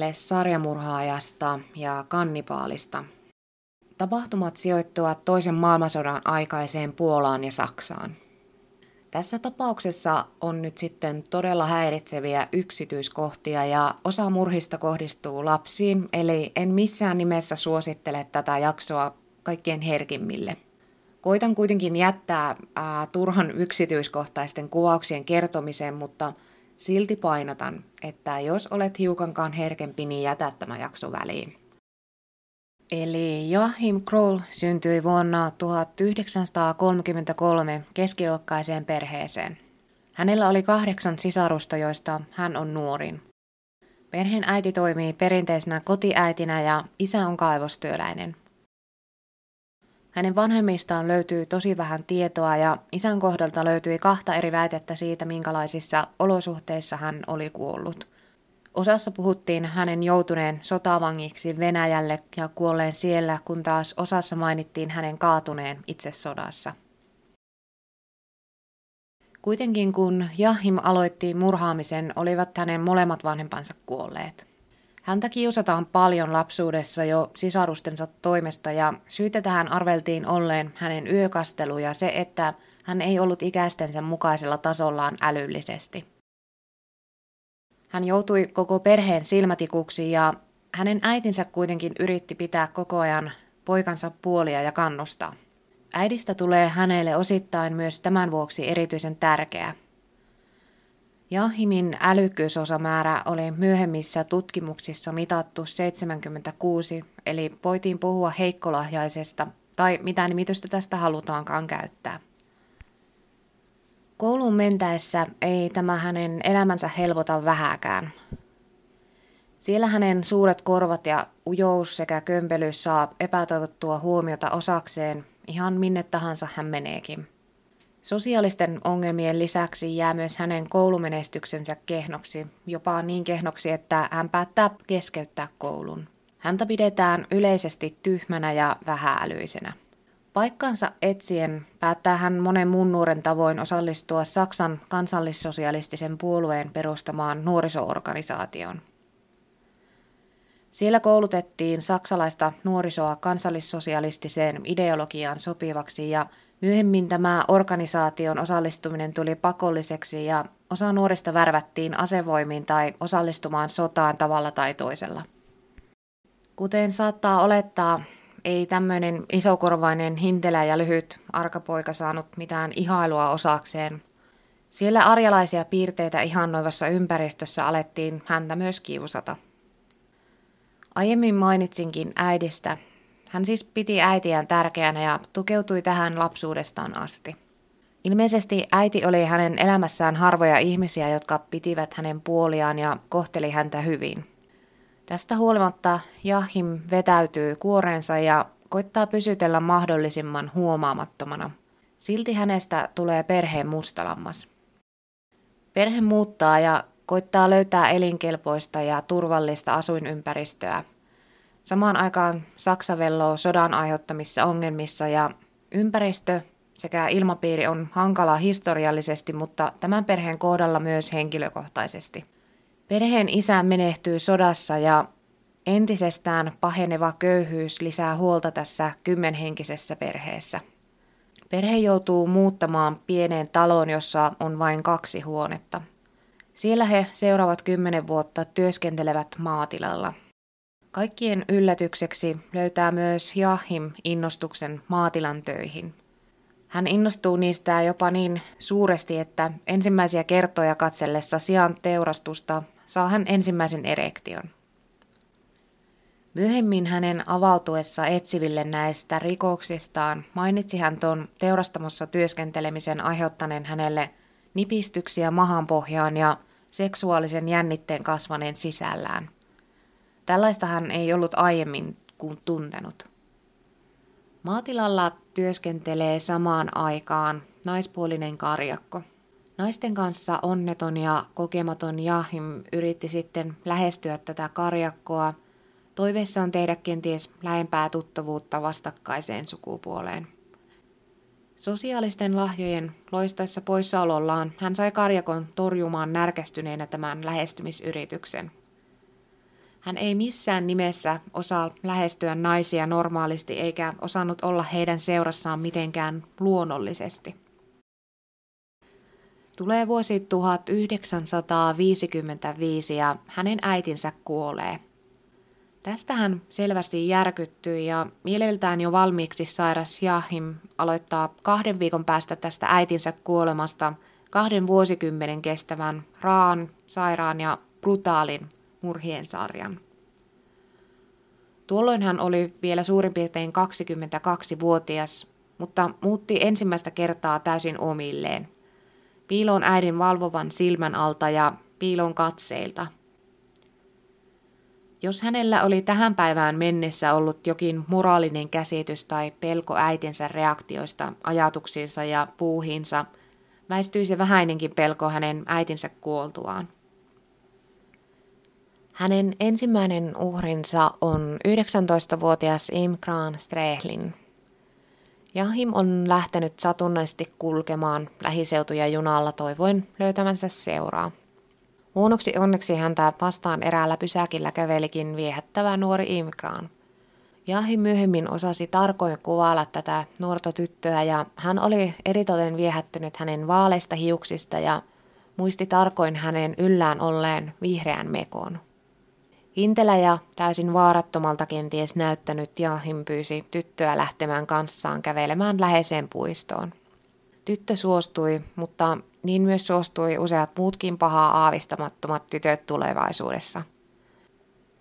teille sarjamurhaajasta ja kannipaalista. Tapahtumat sijoittuvat toisen maailmansodan aikaiseen Puolaan ja Saksaan. Tässä tapauksessa on nyt sitten todella häiritseviä yksityiskohtia ja osa murhista kohdistuu lapsiin, eli en missään nimessä suosittele tätä jaksoa kaikkien herkimmille. Koitan kuitenkin jättää ää, turhan yksityiskohtaisten kuvauksien kertomiseen, mutta silti painotan, että jos olet hiukankaan herkempi, niin jätä tämä jakso väliin. Eli Joachim Kroll syntyi vuonna 1933 keskiluokkaiseen perheeseen. Hänellä oli kahdeksan sisarusta, joista hän on nuorin. Perheen äiti toimii perinteisenä kotiäitinä ja isä on kaivostyöläinen. Hänen vanhemmistaan löytyy tosi vähän tietoa ja isän kohdalta löytyi kahta eri väitettä siitä, minkälaisissa olosuhteissa hän oli kuollut – Osassa puhuttiin hänen joutuneen sotavangiksi Venäjälle ja kuolleen siellä, kun taas osassa mainittiin hänen kaatuneen itse sodassa. Kuitenkin kun Jahim aloitti murhaamisen, olivat hänen molemmat vanhempansa kuolleet. Häntä kiusataan paljon lapsuudessa jo sisarustensa toimesta ja syytä tähän arveltiin olleen hänen yökastelu ja se, että hän ei ollut ikäistensä mukaisella tasollaan älyllisesti. Hän joutui koko perheen silmätikuksi ja hänen äitinsä kuitenkin yritti pitää koko ajan poikansa puolia ja kannustaa. Äidistä tulee hänelle osittain myös tämän vuoksi erityisen tärkeä. Jahimin älykkyysosamäärä oli myöhemmissä tutkimuksissa mitattu 76, eli voitiin puhua heikkolahjaisesta, tai mitä nimitystä tästä halutaankaan käyttää. Kouluun mentäessä ei tämä hänen elämänsä helpota vähäkään. Siellä hänen suuret korvat ja ujous sekä kömpelys saa epätoivottua huomiota osakseen ihan minne tahansa hän meneekin. Sosiaalisten ongelmien lisäksi jää myös hänen koulumenestyksensä kehnoksi, jopa niin kehnoksi, että hän päättää keskeyttää koulun. Häntä pidetään yleisesti tyhmänä ja vähäälyisenä. Paikkansa etsien päättää hän monen muun nuoren tavoin osallistua Saksan kansallissosialistisen puolueen perustamaan nuorisoorganisaatioon. Siellä koulutettiin saksalaista nuorisoa kansallissosialistiseen ideologiaan sopivaksi ja myöhemmin tämä organisaation osallistuminen tuli pakolliseksi ja osa nuorista värvättiin asevoimiin tai osallistumaan sotaan tavalla tai toisella. Kuten saattaa olettaa, ei tämmöinen isokorvainen hintelä ja lyhyt arkapoika saanut mitään ihailua osakseen. Siellä arjalaisia piirteitä ihannoivassa ympäristössä alettiin häntä myös kiusata. Aiemmin mainitsinkin äidistä. Hän siis piti äitiään tärkeänä ja tukeutui tähän lapsuudestaan asti. Ilmeisesti äiti oli hänen elämässään harvoja ihmisiä, jotka pitivät hänen puoliaan ja kohteli häntä hyvin. Tästä huolimatta Jahim vetäytyy kuoreensa ja koittaa pysytellä mahdollisimman huomaamattomana. Silti hänestä tulee perheen mustalammas. Perhe muuttaa ja koittaa löytää elinkelpoista ja turvallista asuinympäristöä. Samaan aikaan Saksa velloo sodan aiheuttamissa ongelmissa ja ympäristö sekä ilmapiiri on hankala historiallisesti, mutta tämän perheen kohdalla myös henkilökohtaisesti. Perheen isä menehtyy sodassa ja entisestään paheneva köyhyys lisää huolta tässä kymmenhenkisessä perheessä. Perhe joutuu muuttamaan pieneen taloon, jossa on vain kaksi huonetta. Siellä he seuraavat kymmenen vuotta työskentelevät maatilalla. Kaikkien yllätykseksi löytää myös Jahim innostuksen maatilan töihin. Hän innostuu niistä jopa niin suuresti, että ensimmäisiä kertoja katsellessa sian teurastusta saa hän ensimmäisen erektion. Myöhemmin hänen avautuessa etsiville näistä rikoksistaan mainitsi hän tuon teurastamossa työskentelemisen aiheuttaneen hänelle nipistyksiä mahanpohjaan ja seksuaalisen jännitteen kasvaneen sisällään. Tällaista hän ei ollut aiemmin kuin tuntenut. Maatilalla työskentelee samaan aikaan naispuolinen karjakko – Naisten kanssa onneton ja kokematon Jahim yritti sitten lähestyä tätä karjakkoa toiveessaan tehdä kenties lähempää tuttavuutta vastakkaiseen sukupuoleen. Sosiaalisten lahjojen loistaessa poissaolollaan hän sai karjakon torjumaan närkästyneenä tämän lähestymisyrityksen. Hän ei missään nimessä osaa lähestyä naisia normaalisti eikä osannut olla heidän seurassaan mitenkään luonnollisesti. Tulee vuosi 1955 ja hänen äitinsä kuolee. Tästä hän selvästi järkyttyi ja mieleltään jo valmiiksi sairas Jahim aloittaa kahden viikon päästä tästä äitinsä kuolemasta kahden vuosikymmenen kestävän raan, sairaan ja brutaalin murhien sarjan. Tuolloin hän oli vielä suurin piirtein 22-vuotias, mutta muutti ensimmäistä kertaa täysin omilleen. Piiloon äidin valvovan silmän alta ja piiloon katseilta. Jos hänellä oli tähän päivään mennessä ollut jokin moraalinen käsitys tai pelko äitinsä reaktioista ajatuksiinsa ja puuhiinsa, väistyi se vähäinenkin pelko hänen äitinsä kuoltuaan. Hänen ensimmäinen uhrinsa on 19-vuotias Imkran Strehlin. Jahim on lähtenyt satunnaisesti kulkemaan lähiseutuja junalla toivoin löytämänsä seuraa. Huonoksi onneksi häntä vastaan eräällä pysäkillä kävelikin viehättävä nuori Imkran. Jahim myöhemmin osasi tarkoin kuvailla tätä nuorta tyttöä ja hän oli eritoten viehättynyt hänen vaaleista hiuksista ja muisti tarkoin hänen yllään olleen vihreän mekon. Hintelä ja täysin vaarattomalta kenties näyttänyt Jahim pyysi tyttöä lähtemään kanssaan kävelemään läheiseen puistoon. Tyttö suostui, mutta niin myös suostui useat muutkin pahaa aavistamattomat tytöt tulevaisuudessa.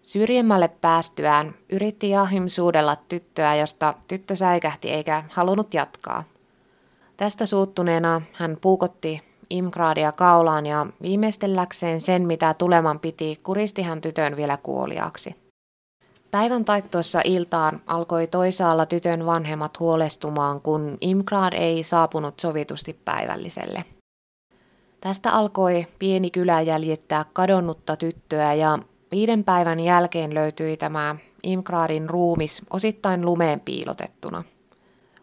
Syrjemmälle päästyään yritti Jahim suudella tyttöä, josta tyttö säikähti eikä halunnut jatkaa. Tästä suuttuneena hän puukotti Imgraadia kaulaan ja viimeistelläkseen sen, mitä tuleman piti, kuristi hän tytön vielä kuoliaaksi. Päivän taittuessa iltaan alkoi toisaalla tytön vanhemmat huolestumaan, kun Imgrad ei saapunut sovitusti päivälliselle. Tästä alkoi pieni kylä jäljittää kadonnutta tyttöä ja viiden päivän jälkeen löytyi tämä Imgradin ruumis osittain lumeen piilotettuna –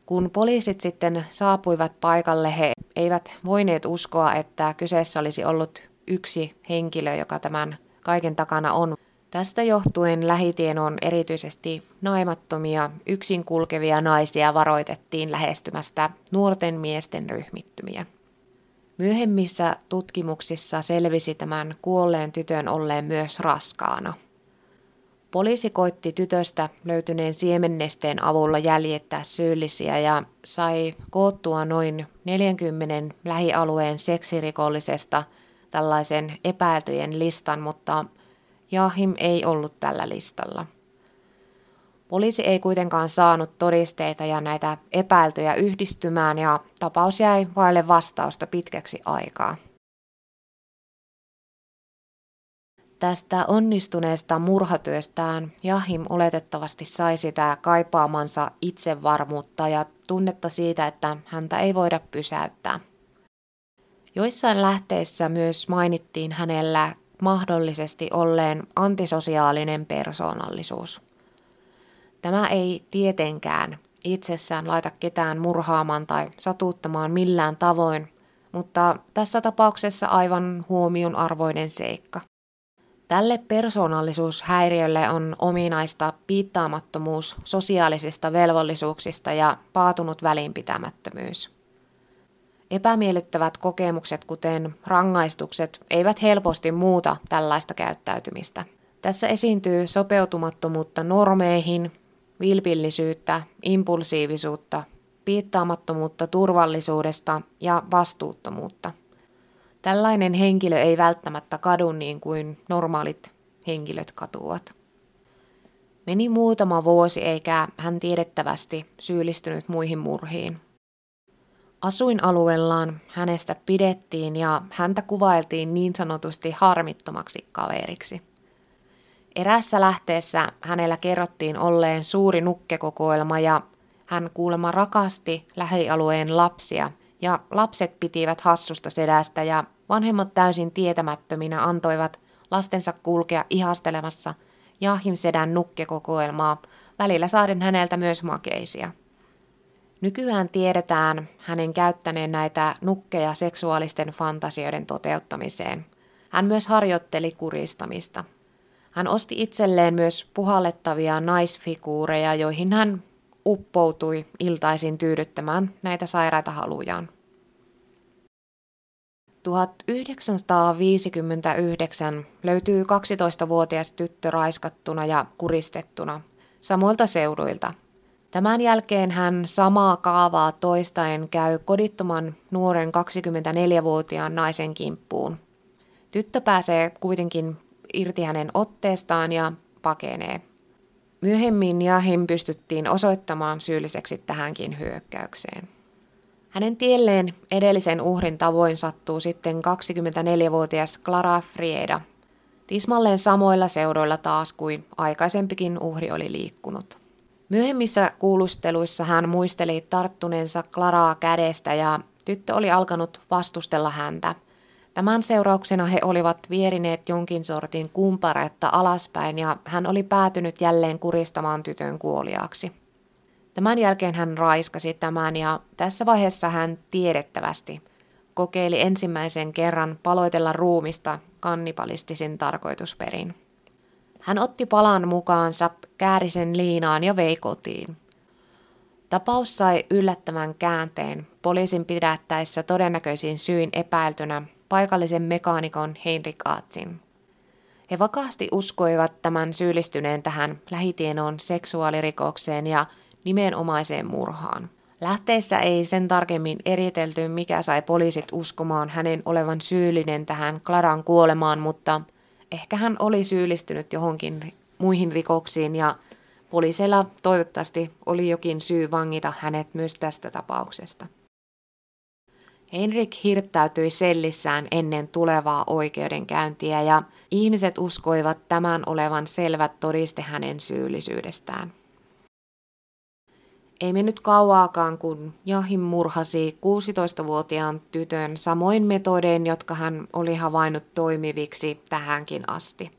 kun poliisit sitten saapuivat paikalle, he eivät voineet uskoa, että kyseessä olisi ollut yksi henkilö, joka tämän kaiken takana on. Tästä johtuen lähitienon erityisesti naimattomia, yksin kulkevia naisia varoitettiin lähestymästä nuorten miesten ryhmittymiä. Myöhemmissä tutkimuksissa selvisi tämän kuolleen tytön olleen myös raskaana – Poliisi koitti tytöstä löytyneen siemennesteen avulla jäljittää syyllisiä ja sai koottua noin 40 lähialueen seksirikollisesta tällaisen epäiltyjen listan, mutta Jahim ei ollut tällä listalla. Poliisi ei kuitenkaan saanut todisteita ja näitä epäiltyjä yhdistymään ja tapaus jäi vaille vastausta pitkäksi aikaa. Tästä onnistuneesta murhatyöstään Jahim oletettavasti sai sitä kaipaamansa itsevarmuutta ja tunnetta siitä, että häntä ei voida pysäyttää. Joissain lähteissä myös mainittiin hänellä mahdollisesti olleen antisosiaalinen persoonallisuus. Tämä ei tietenkään itsessään laita ketään murhaamaan tai satuttamaan millään tavoin, mutta tässä tapauksessa aivan huomion arvoinen seikka. Tälle persoonallisuushäiriölle on ominaista piittaamattomuus sosiaalisista velvollisuuksista ja paatunut välinpitämättömyys. Epämiellyttävät kokemukset, kuten rangaistukset, eivät helposti muuta tällaista käyttäytymistä. Tässä esiintyy sopeutumattomuutta normeihin, vilpillisyyttä, impulsiivisuutta, piittaamattomuutta turvallisuudesta ja vastuuttomuutta – Tällainen henkilö ei välttämättä kadu niin kuin normaalit henkilöt katuvat. Meni muutama vuosi eikä hän tiedettävästi syyllistynyt muihin murhiin. Asuinalueellaan hänestä pidettiin ja häntä kuvailtiin niin sanotusti harmittomaksi kaveriksi. Erässä lähteessä hänellä kerrottiin olleen suuri nukkekokoelma ja hän kuulemma rakasti lähialueen lapsia ja lapset pitivät hassusta sedästä ja Vanhemmat täysin tietämättöminä antoivat lastensa kulkea ihastelemassa Jahim Sedän nukkekokoelmaa, välillä saaden häneltä myös makeisia. Nykyään tiedetään hänen käyttäneen näitä nukkeja seksuaalisten fantasioiden toteuttamiseen. Hän myös harjoitteli kuristamista. Hän osti itselleen myös puhallettavia naisfiguureja, joihin hän uppoutui iltaisin tyydyttämään näitä sairaita halujaan. 1959 löytyy 12-vuotias tyttö raiskattuna ja kuristettuna samoilta seuduilta. Tämän jälkeen hän samaa kaavaa toistaen käy kodittoman nuoren 24-vuotiaan naisen kimppuun. Tyttö pääsee kuitenkin irti hänen otteestaan ja pakenee. Myöhemmin Jahim pystyttiin osoittamaan syylliseksi tähänkin hyökkäykseen. Hänen tielleen edellisen uhrin tavoin sattuu sitten 24-vuotias Clara Frieda, tismalleen samoilla seudoilla taas kuin aikaisempikin uhri oli liikkunut. Myöhemmissä kuulusteluissa hän muisteli tarttuneensa Claraa kädestä ja tyttö oli alkanut vastustella häntä. Tämän seurauksena he olivat vierineet jonkin sortin kumparetta alaspäin ja hän oli päätynyt jälleen kuristamaan tytön kuoliaaksi. Tämän jälkeen hän raiskasi tämän ja tässä vaiheessa hän tiedettävästi kokeili ensimmäisen kerran paloitella ruumista kannibalistisin tarkoitusperin. Hän otti palan mukaansa, kääri sen liinaan ja vei kotiin. Tapaus sai yllättävän käänteen poliisin pidättäessä todennäköisin syin epäiltynä paikallisen mekaanikon Heinrich Aatsin. He vakaasti uskoivat tämän syyllistyneen tähän lähitienoon seksuaalirikokseen ja nimenomaiseen murhaan. Lähteissä ei sen tarkemmin eritelty, mikä sai poliisit uskomaan hänen olevan syyllinen tähän Klaran kuolemaan, mutta ehkä hän oli syyllistynyt johonkin muihin rikoksiin ja poliiseilla toivottavasti oli jokin syy vangita hänet myös tästä tapauksesta. Henrik hirttäytyi sellissään ennen tulevaa oikeudenkäyntiä ja ihmiset uskoivat tämän olevan selvä todiste hänen syyllisyydestään. Ei mennyt kauaakaan, kun Jahim murhasi 16-vuotiaan tytön samoin metodein, jotka hän oli havainnut toimiviksi tähänkin asti.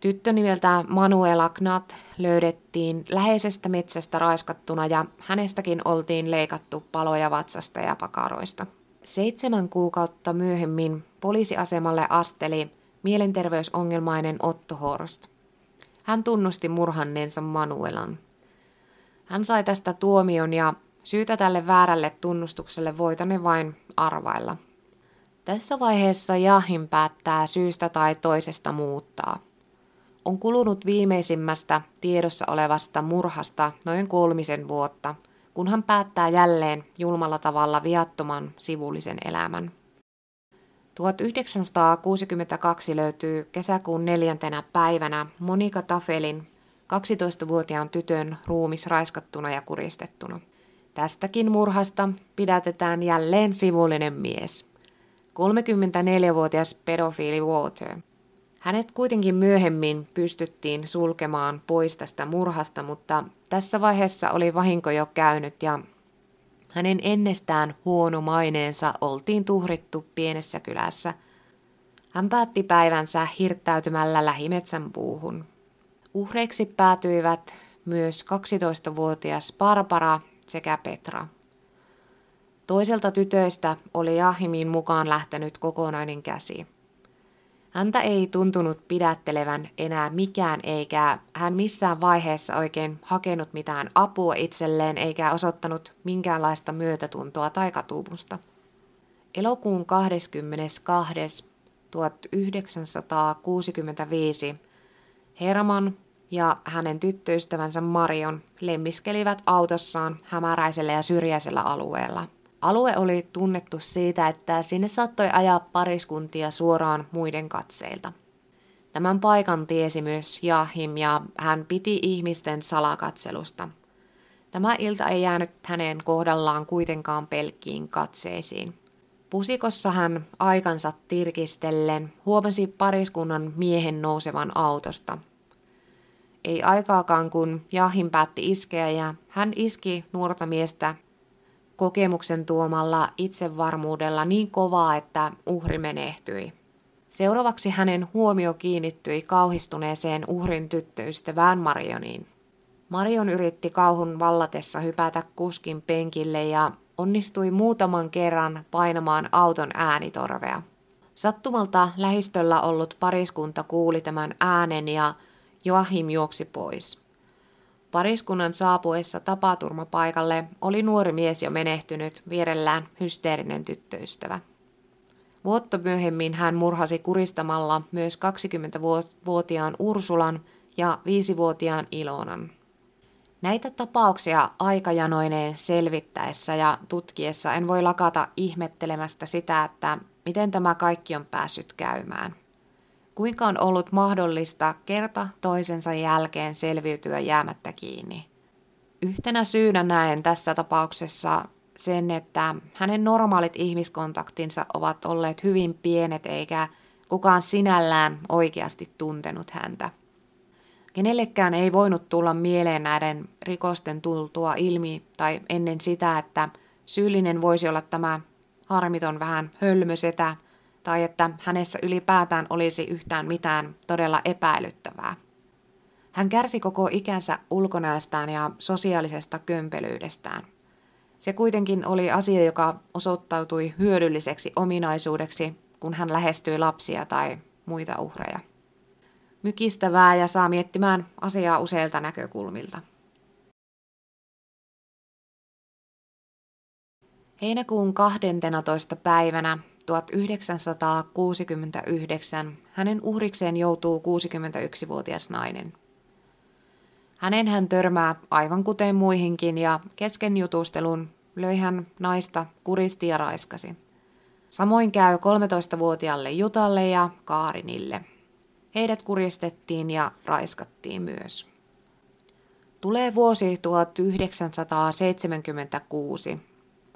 Tyttö nimeltä Manuela Knat löydettiin läheisestä metsästä raiskattuna ja hänestäkin oltiin leikattu paloja vatsasta ja pakaroista. Seitsemän kuukautta myöhemmin poliisiasemalle asteli mielenterveysongelmainen Otto Horst. Hän tunnusti murhanneensa Manuelan. Hän sai tästä tuomion ja syytä tälle väärälle tunnustukselle voitane vain arvailla. Tässä vaiheessa Jahin päättää syystä tai toisesta muuttaa. On kulunut viimeisimmästä tiedossa olevasta murhasta noin kolmisen vuotta, kun hän päättää jälleen julmalla tavalla viattoman sivullisen elämän. 1962 löytyy kesäkuun neljäntenä päivänä Monika Tafelin 12-vuotiaan tytön ruumis raiskattuna ja kuristettuna. Tästäkin murhasta pidätetään jälleen sivullinen mies. 34-vuotias pedofiili Water. Hänet kuitenkin myöhemmin pystyttiin sulkemaan pois tästä murhasta, mutta tässä vaiheessa oli vahinko jo käynyt ja hänen ennestään huono maineensa oltiin tuhrittu pienessä kylässä. Hän päätti päivänsä hirttäytymällä lähimetsän puuhun. Uhreiksi päätyivät myös 12-vuotias Barbara sekä Petra. Toiselta tytöistä oli Jahimin mukaan lähtenyt kokonainen käsi. Häntä ei tuntunut pidättelevän enää mikään eikä hän missään vaiheessa oikein hakenut mitään apua itselleen eikä osoittanut minkäänlaista myötätuntoa tai katumusta. Elokuun 22. 1965 Herman ja hänen tyttöystävänsä Marion lemmiskelivät autossaan hämäräisellä ja syrjäisellä alueella. Alue oli tunnettu siitä, että sinne saattoi ajaa pariskuntia suoraan muiden katseilta. Tämän paikan tiesi myös Jahim ja hän piti ihmisten salakatselusta. Tämä ilta ei jäänyt hänen kohdallaan kuitenkaan pelkkiin katseisiin. Pusikossa hän aikansa tirkistellen huomasi pariskunnan miehen nousevan autosta – ei aikaakaan, kun Jahin päätti iskeä ja hän iski nuorta miestä kokemuksen tuomalla itsevarmuudella niin kovaa, että uhri menehtyi. Seuraavaksi hänen huomio kiinnittyi kauhistuneeseen uhrin tyttöystävään Marioniin. Marion yritti kauhun vallatessa hypätä kuskin penkille ja onnistui muutaman kerran painamaan auton äänitorvea. Sattumalta lähistöllä ollut pariskunta kuuli tämän äänen ja Joachim juoksi pois. Pariskunnan saapuessa tapaturmapaikalle oli nuori mies jo menehtynyt, vierellään hysteerinen tyttöystävä. Vuotta myöhemmin hän murhasi kuristamalla myös 20-vuotiaan Ursulan ja 5-vuotiaan Ilonan. Näitä tapauksia aikajanoineen selvittäessä ja tutkiessa en voi lakata ihmettelemästä sitä, että miten tämä kaikki on päässyt käymään. Kuinka on ollut mahdollista kerta toisensa jälkeen selviytyä jäämättä kiinni? Yhtenä syynä näen tässä tapauksessa sen, että hänen normaalit ihmiskontaktinsa ovat olleet hyvin pienet eikä kukaan sinällään oikeasti tuntenut häntä. Kenellekään ei voinut tulla mieleen näiden rikosten tultua ilmi tai ennen sitä, että syyllinen voisi olla tämä harmiton vähän hölmösetä tai että hänessä ylipäätään olisi yhtään mitään todella epäilyttävää. Hän kärsi koko ikänsä ulkonäöstään ja sosiaalisesta kömpelyydestään. Se kuitenkin oli asia, joka osoittautui hyödylliseksi ominaisuudeksi, kun hän lähestyi lapsia tai muita uhreja mykistävää ja saa miettimään asiaa useilta näkökulmilta. Heinäkuun 12. päivänä 1969 hänen uhrikseen joutuu 61-vuotias nainen. Hänen hän törmää aivan kuten muihinkin ja kesken jutustelun löi hän naista kuristi ja raiskasi. Samoin käy 13-vuotiaalle Jutalle ja Kaarinille – Heidät kuristettiin ja raiskattiin myös. Tulee vuosi 1976.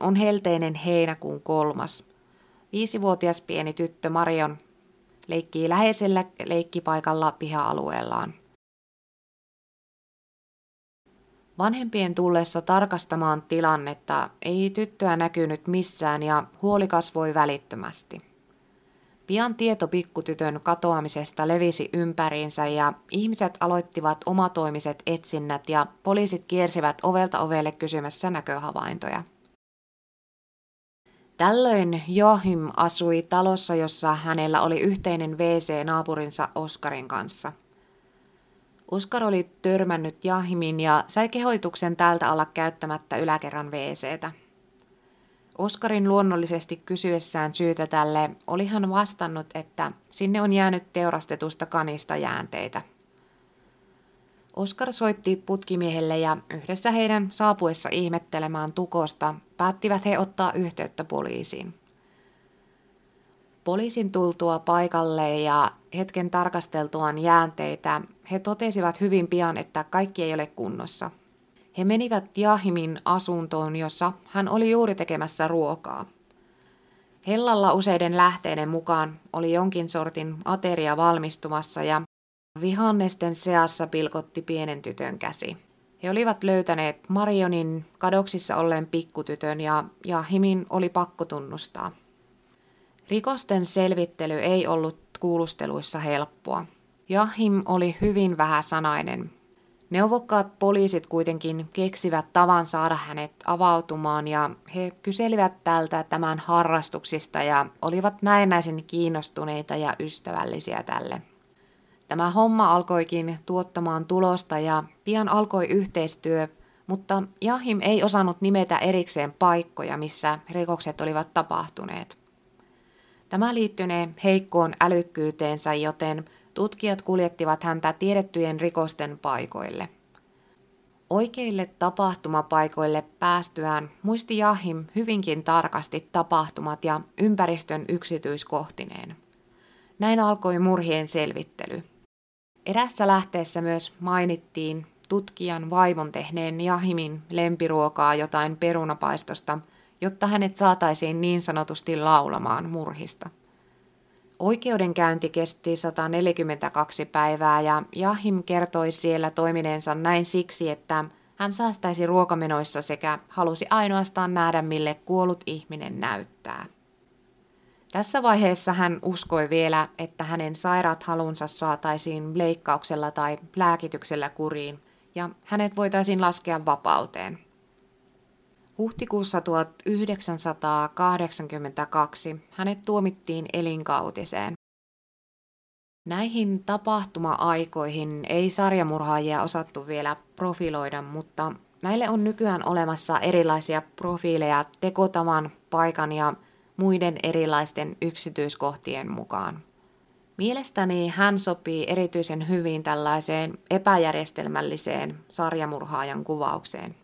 On helteinen heinäkuun kolmas. Viisivuotias pieni tyttö Marion leikkii läheisellä leikkipaikalla piha-alueellaan. Vanhempien tullessa tarkastamaan tilannetta ei tyttöä näkynyt missään ja huoli kasvoi välittömästi. Pian tieto pikkutytön katoamisesta levisi ympäriinsä ja ihmiset aloittivat omatoimiset etsinnät ja poliisit kiersivät ovelta ovelle kysymässä näköhavaintoja. Tällöin Joachim asui talossa, jossa hänellä oli yhteinen WC naapurinsa Oskarin kanssa. Oskar oli törmännyt Joachimin ja sai kehoituksen tältä olla käyttämättä yläkerran WCtä. Oskarin luonnollisesti kysyessään syytä tälle oli hän vastannut, että sinne on jäänyt teurastetusta kanista jäänteitä. Oskar soitti putkimiehelle ja yhdessä heidän saapuessa ihmettelemään tukosta päättivät he ottaa yhteyttä poliisiin. Poliisin tultua paikalle ja hetken tarkasteltuaan jäänteitä, he totesivat hyvin pian, että kaikki ei ole kunnossa – he menivät Jahimin asuntoon, jossa hän oli juuri tekemässä ruokaa. Hellalla useiden lähteiden mukaan oli jonkin sortin ateria valmistumassa ja vihannesten seassa pilkotti pienen tytön käsi. He olivat löytäneet Marionin kadoksissa olleen pikkutytön ja Jahimin oli pakko tunnustaa. Rikosten selvittely ei ollut kuulusteluissa helppoa. Jahim oli hyvin vähäsanainen Neuvokkaat poliisit kuitenkin keksivät tavan saada hänet avautumaan ja he kyselivät tältä tämän harrastuksista ja olivat näennäisen kiinnostuneita ja ystävällisiä tälle. Tämä homma alkoikin tuottamaan tulosta ja pian alkoi yhteistyö, mutta Jahim ei osannut nimetä erikseen paikkoja, missä rikokset olivat tapahtuneet. Tämä liittynee heikkoon älykkyyteensä, joten Tutkijat kuljettivat häntä tiedettyjen rikosten paikoille. Oikeille tapahtumapaikoille päästyään muisti Jahim hyvinkin tarkasti tapahtumat ja ympäristön yksityiskohtineen. Näin alkoi murhien selvittely. Erässä lähteessä myös mainittiin tutkijan vaimon tehneen Jahimin lempiruokaa jotain perunapaistosta, jotta hänet saataisiin niin sanotusti laulamaan murhista – Oikeudenkäynti kesti 142 päivää ja Jahim kertoi siellä toimineensa näin siksi, että hän säästäisi ruokamenoissa sekä halusi ainoastaan nähdä, mille kuollut ihminen näyttää. Tässä vaiheessa hän uskoi vielä, että hänen sairaat halunsa saataisiin leikkauksella tai lääkityksellä kuriin ja hänet voitaisiin laskea vapauteen. Huhtikuussa 1982 hänet tuomittiin elinkautiseen. Näihin tapahtuma-aikoihin ei sarjamurhaajia osattu vielä profiloida, mutta näille on nykyään olemassa erilaisia profiileja tekotavan, paikan ja muiden erilaisten yksityiskohtien mukaan. Mielestäni hän sopii erityisen hyvin tällaiseen epäjärjestelmälliseen sarjamurhaajan kuvaukseen.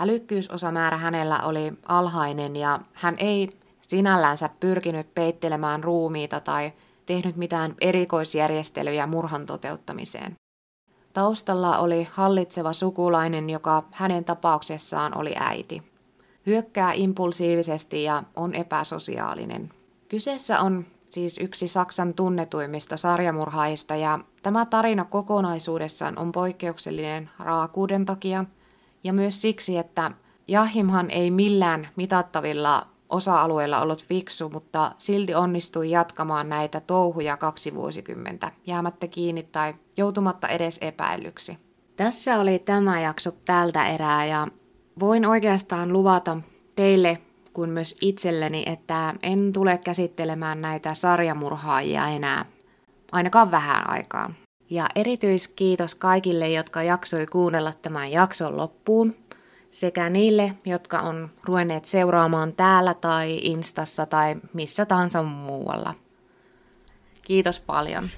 Älykkyysosamäärä hänellä oli alhainen ja hän ei sinällänsä pyrkinyt peittelemään ruumiita tai tehnyt mitään erikoisjärjestelyjä murhan toteuttamiseen. Taustalla oli hallitseva sukulainen, joka hänen tapauksessaan oli äiti. Hyökkää impulsiivisesti ja on epäsosiaalinen. Kyseessä on siis yksi Saksan tunnetuimmista sarjamurhaajista ja tämä tarina kokonaisuudessaan on poikkeuksellinen raakuuden takia ja myös siksi, että Jahimhan ei millään mitattavilla osa-alueilla ollut fiksu, mutta silti onnistui jatkamaan näitä touhuja kaksi vuosikymmentä, jäämättä kiinni tai joutumatta edes epäilyksi. Tässä oli tämä jakso tältä erää ja voin oikeastaan luvata teille kuin myös itselleni, että en tule käsittelemään näitä sarjamurhaajia enää, ainakaan vähän aikaa. Ja erityiskiitos kaikille, jotka jaksoi kuunnella tämän jakson loppuun, sekä niille, jotka on ruvenneet seuraamaan täällä tai Instassa tai missä tahansa muualla. Kiitos paljon.